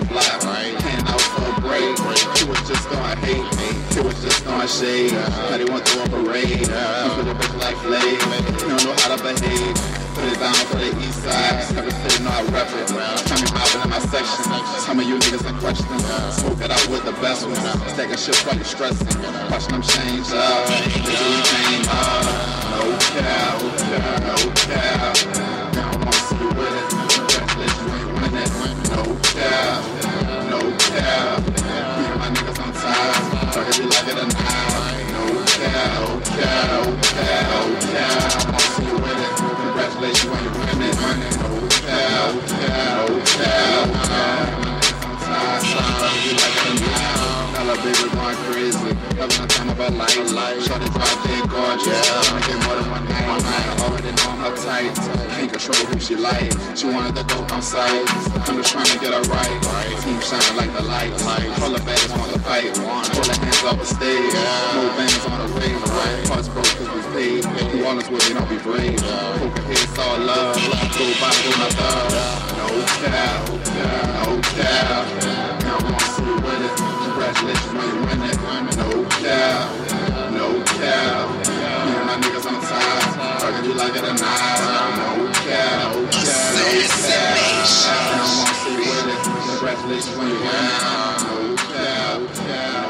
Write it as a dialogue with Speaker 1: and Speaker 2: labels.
Speaker 1: the block, right? Hand out for a break. She was just throwing hate. me. She was just throwing shade. Now they want to a parade. You put a bitch like Flay. You don't know how to behave. Put it down for the east side. Never say no, I rep it. Time me hopping in my section. Some of you niggas in question. Smoke it out with the best ones. Taking shit while you stressing. Watching them change up. Pull the dope on sight. I'm just trying to get her right. Keep shining like the stage. More bands on the way. Be honest with me, not be brave. Uh, Poker all love. Go back on my. No cap, no cap. It. Congratulations when you win it. No no. Me and my niggas on. Talking you like it or not. No no it. Congratulations when you win it. No no.